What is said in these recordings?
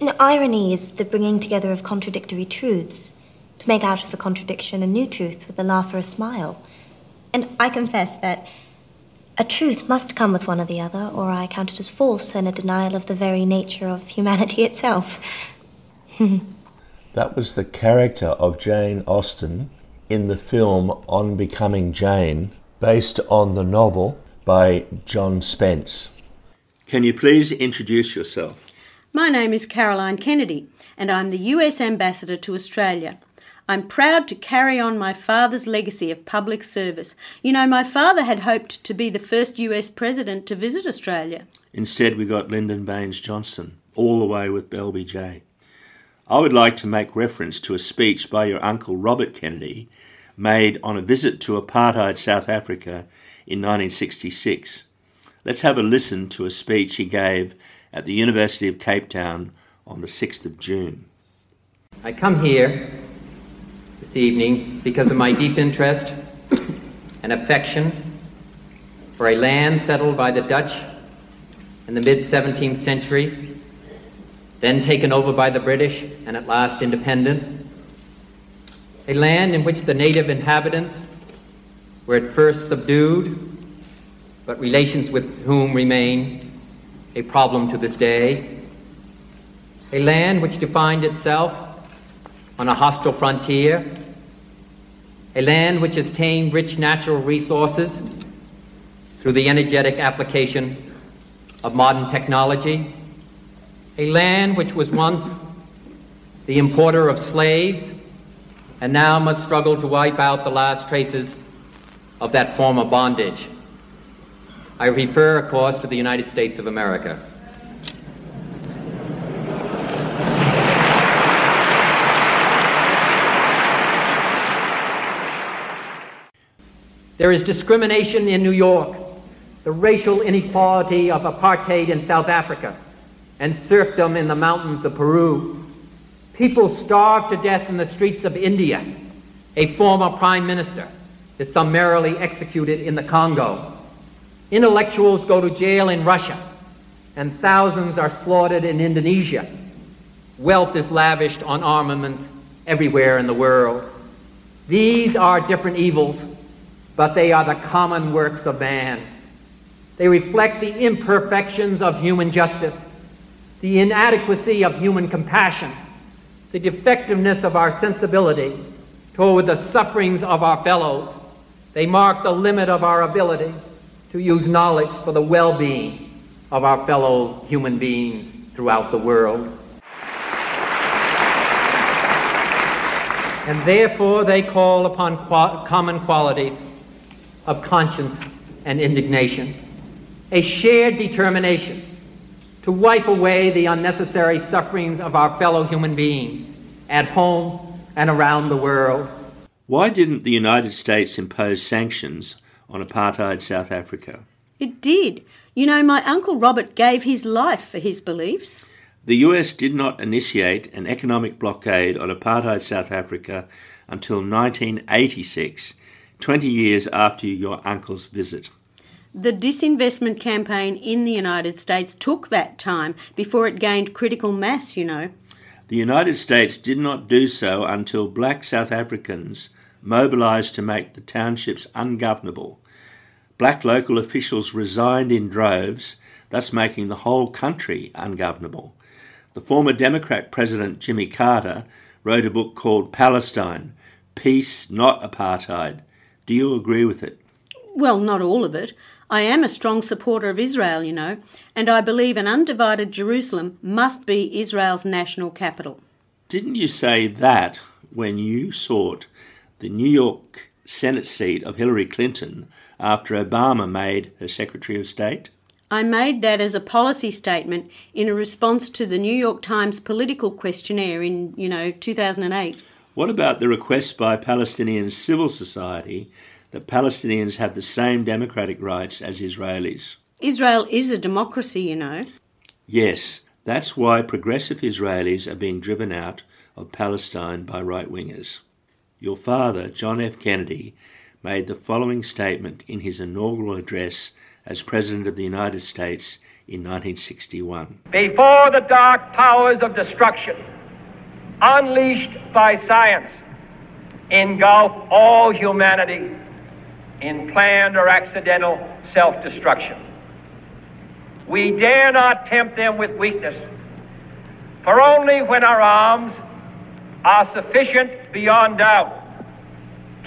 Now, irony is the bringing together of contradictory truths to make out of the contradiction a new truth with a laugh or a smile. And I confess that a truth must come with one or the other, or I count it as false and a denial of the very nature of humanity itself. that was the character of Jane Austen in the film On Becoming Jane, based on the novel by John Spence. Can you please introduce yourself? My name is Caroline Kennedy, and I'm the US Ambassador to Australia. I'm proud to carry on my father's legacy of public service. You know, my father had hoped to be the first US President to visit Australia. Instead, we got Lyndon Baines Johnson, all the way with LBJ. I would like to make reference to a speech by your uncle Robert Kennedy made on a visit to apartheid South Africa in 1966. Let's have a listen to a speech he gave at the University of Cape Town on the 6th of June. I come here this evening because of my deep interest and affection for a land settled by the Dutch in the mid 17th century, then taken over by the British and at last independent. A land in which the native inhabitants were at first subdued, but relations with whom remain a problem to this day. A land which defined itself on a hostile frontier. A land which has tamed rich natural resources through the energetic application of modern technology. A land which was once the importer of slaves and now must struggle to wipe out the last traces of that form of bondage. I refer, of course, to the United States of America. There is discrimination in New York, the racial inequality of apartheid in South Africa, and serfdom in the mountains of Peru. People starve to death in the streets of India. A former prime minister is summarily executed in the Congo. Intellectuals go to jail in Russia, and thousands are slaughtered in Indonesia. Wealth is lavished on armaments everywhere in the world. These are different evils, but they are the common works of man. They reflect the imperfections of human justice, the inadequacy of human compassion, the defectiveness of our sensibility toward the sufferings of our fellows. They mark the limit of our ability to use knowledge for the well being of our fellow human beings throughout the world. And therefore, they call upon common qualities of conscience and indignation, a shared determination to wipe away the unnecessary sufferings of our fellow human beings at home and around the world. Why didn't the United States impose sanctions on apartheid South Africa. It did. You know, my Uncle Robert gave his life for his beliefs. The US did not initiate an economic blockade on apartheid South Africa until 1986, 20 years after your uncle's visit. The disinvestment campaign in the United States took that time before it gained critical mass, you know. The United States did not do so until black South Africans mobilised to make the townships ungovernable. Black local officials resigned in droves, thus making the whole country ungovernable. The former Democrat President Jimmy Carter wrote a book called Palestine Peace, Not Apartheid. Do you agree with it? Well, not all of it. I am a strong supporter of Israel, you know, and I believe an undivided Jerusalem must be Israel's national capital. Didn't you say that when you sought the New York Senate seat of Hillary Clinton after Obama made her Secretary of State? I made that as a policy statement in a response to the New York Times political questionnaire in, you know, 2008. What about the request by Palestinian civil society that Palestinians have the same democratic rights as Israelis? Israel is a democracy, you know. Yes, that's why progressive Israelis are being driven out of Palestine by right wingers. Your father, John F. Kennedy, made the following statement in his inaugural address as President of the United States in 1961. Before the dark powers of destruction, unleashed by science, engulf all humanity in planned or accidental self destruction. We dare not tempt them with weakness, for only when our arms are sufficient beyond doubt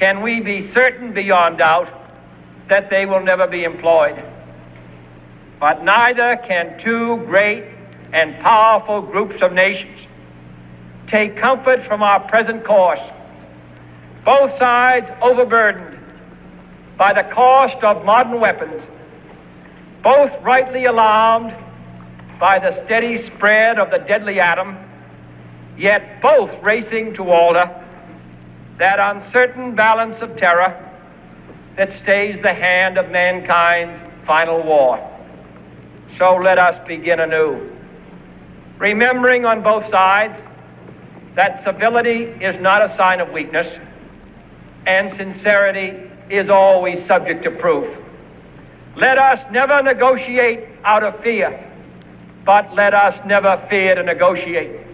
can we be certain beyond doubt that they will never be employed. But neither can two great and powerful groups of nations take comfort from our present course, both sides overburdened by the cost of modern weapons, both rightly alarmed by the steady spread of the deadly atom, yet both racing to alter that uncertain balance of terror that stays the hand of mankind's final war. So let us begin anew, remembering on both sides that civility is not a sign of weakness and sincerity is always subject to proof. Let us never negotiate out of fear, but let us never fear to negotiate.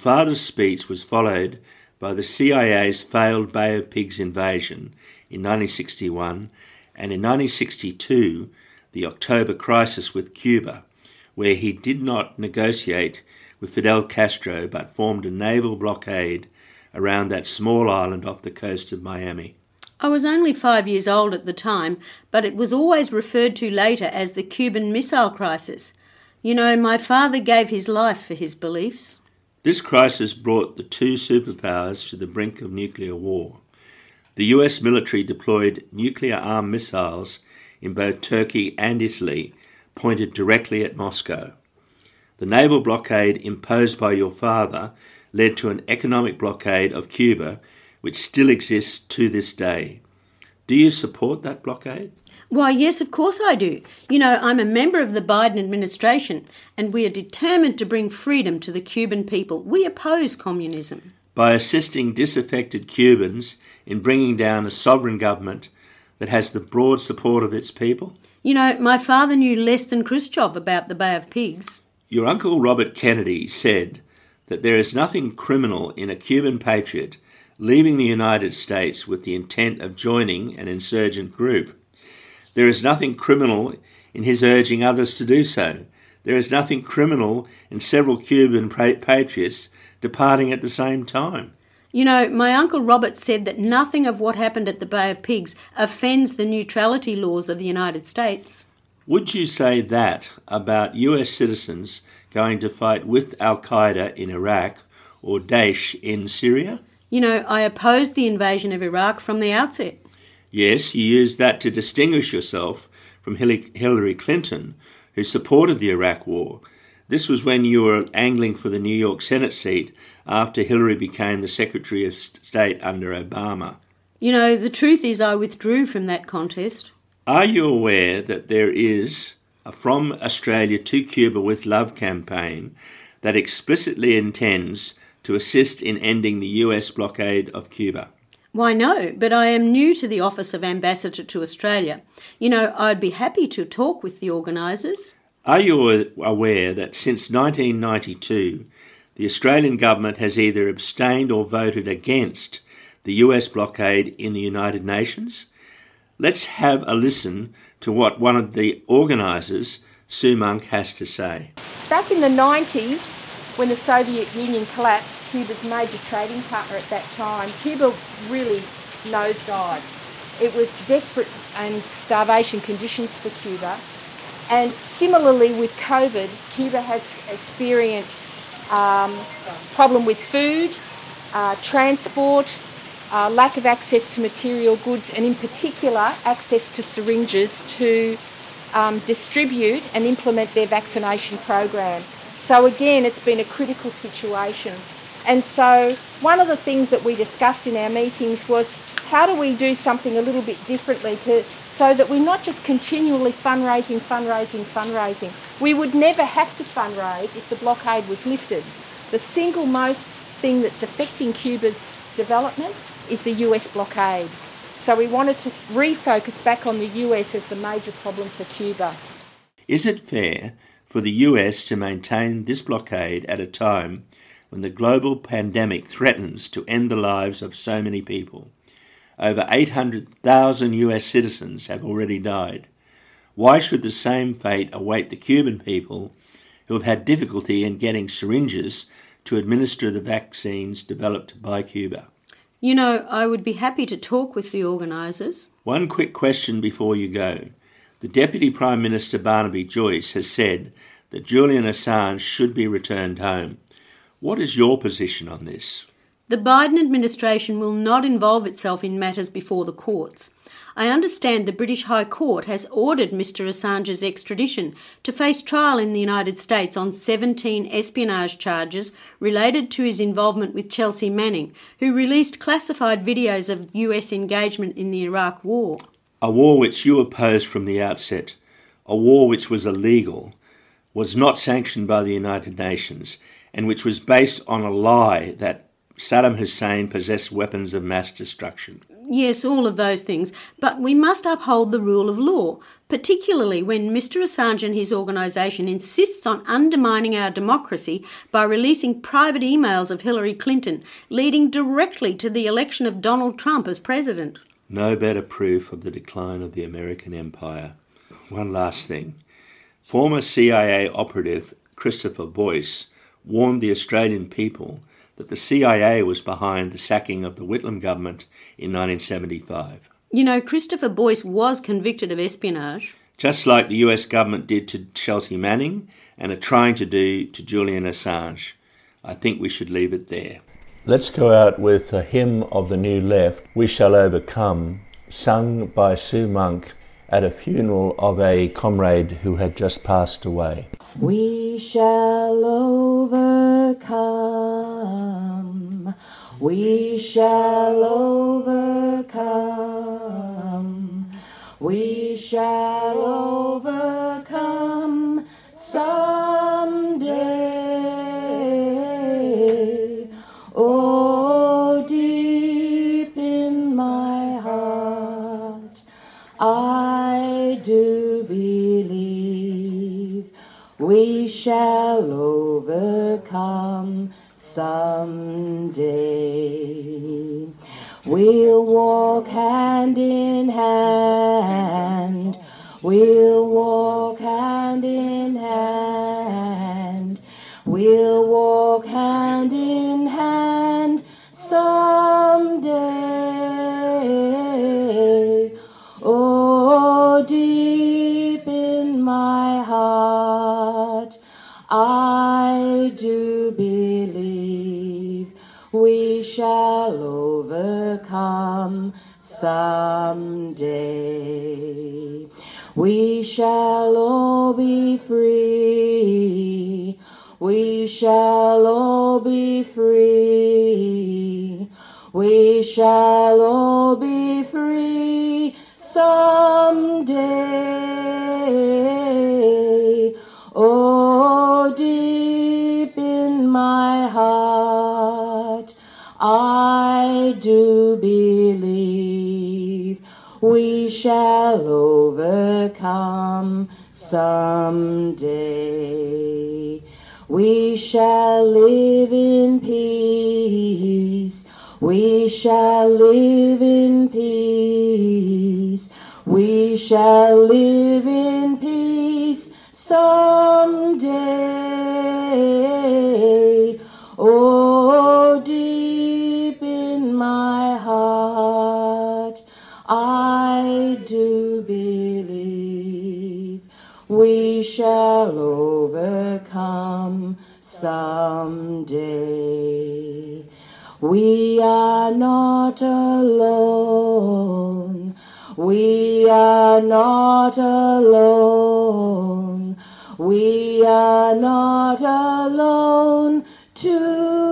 Father's speech was followed by the CIA's failed Bay of Pigs invasion in 1961 and in 1962 the October crisis with Cuba, where he did not negotiate with Fidel Castro but formed a naval blockade around that small island off the coast of Miami. I was only five years old at the time, but it was always referred to later as the Cuban Missile Crisis. You know, my father gave his life for his beliefs. This crisis brought the two superpowers to the brink of nuclear war. The US military deployed nuclear armed missiles in both Turkey and Italy, pointed directly at Moscow. The naval blockade imposed by your father led to an economic blockade of Cuba, which still exists to this day. Do you support that blockade? Why, yes, of course I do. You know, I'm a member of the Biden administration, and we are determined to bring freedom to the Cuban people. We oppose communism. By assisting disaffected Cubans in bringing down a sovereign government that has the broad support of its people? You know, my father knew less than Khrushchev about the Bay of Pigs. Your uncle Robert Kennedy said that there is nothing criminal in a Cuban patriot leaving the United States with the intent of joining an insurgent group. There is nothing criminal in his urging others to do so. There is nothing criminal in several Cuban patriots departing at the same time. You know, my uncle Robert said that nothing of what happened at the Bay of Pigs offends the neutrality laws of the United States. Would you say that about US citizens going to fight with Al Qaeda in Iraq or Daesh in Syria? You know, I opposed the invasion of Iraq from the outset. Yes, you used that to distinguish yourself from Hillary Clinton, who supported the Iraq War. This was when you were angling for the New York Senate seat after Hillary became the Secretary of State under Obama. You know, the truth is, I withdrew from that contest. Are you aware that there is a From Australia to Cuba with Love campaign that explicitly intends to assist in ending the US blockade of Cuba? Why, no, but I am new to the office of Ambassador to Australia. You know, I'd be happy to talk with the organisers. Are you aware that since 1992, the Australian government has either abstained or voted against the US blockade in the United Nations? Let's have a listen to what one of the organisers, Sue Monk, has to say. Back in the 90s, when the Soviet Union collapsed, Cuba's major trading partner at that time, Cuba really nosedived. It was desperate and starvation conditions for Cuba. And similarly with COVID, Cuba has experienced um, problem with food, uh, transport, uh, lack of access to material goods, and in particular, access to syringes to um, distribute and implement their vaccination program. So again, it's been a critical situation. And so, one of the things that we discussed in our meetings was how do we do something a little bit differently to so that we're not just continually fundraising, fundraising, fundraising. We would never have to fundraise if the blockade was lifted. The single most thing that's affecting Cuba's development is the US blockade. So we wanted to refocus back on the US as the major problem for Cuba. Is it fair for the US to maintain this blockade at a time when the global pandemic threatens to end the lives of so many people? Over 800,000 US citizens have already died. Why should the same fate await the Cuban people who have had difficulty in getting syringes to administer the vaccines developed by Cuba? You know, I would be happy to talk with the organisers. One quick question before you go. The Deputy Prime Minister Barnaby Joyce has said that Julian Assange should be returned home. What is your position on this? The Biden administration will not involve itself in matters before the courts. I understand the British High Court has ordered Mr. Assange's extradition to face trial in the United States on 17 espionage charges related to his involvement with Chelsea Manning, who released classified videos of US engagement in the Iraq War. A war which you opposed from the outset, a war which was illegal, was not sanctioned by the United Nations, and which was based on a lie that Saddam Hussein possessed weapons of mass destruction. Yes, all of those things. But we must uphold the rule of law, particularly when Mr. Assange and his organisation insists on undermining our democracy by releasing private emails of Hillary Clinton, leading directly to the election of Donald Trump as president. No better proof of the decline of the American empire. One last thing. Former CIA operative Christopher Boyce warned the Australian people that the CIA was behind the sacking of the Whitlam government in 1975. You know, Christopher Boyce was convicted of espionage. Just like the US government did to Chelsea Manning and are trying to do to Julian Assange. I think we should leave it there. Let's go out with a hymn of the New Left, We Shall Overcome, sung by Sue Monk at a funeral of a comrade who had just passed away. We shall overcome. We shall overcome. Overcome someday. We'll walk hand in hand. We'll I do believe we shall overcome someday. We shall all be free. We shall all be free. We shall all be free someday. Do believe we shall overcome someday. We shall live in peace. We shall live in peace. We shall live in peace someday. Someday. We are not alone. We are not alone. We are not alone today.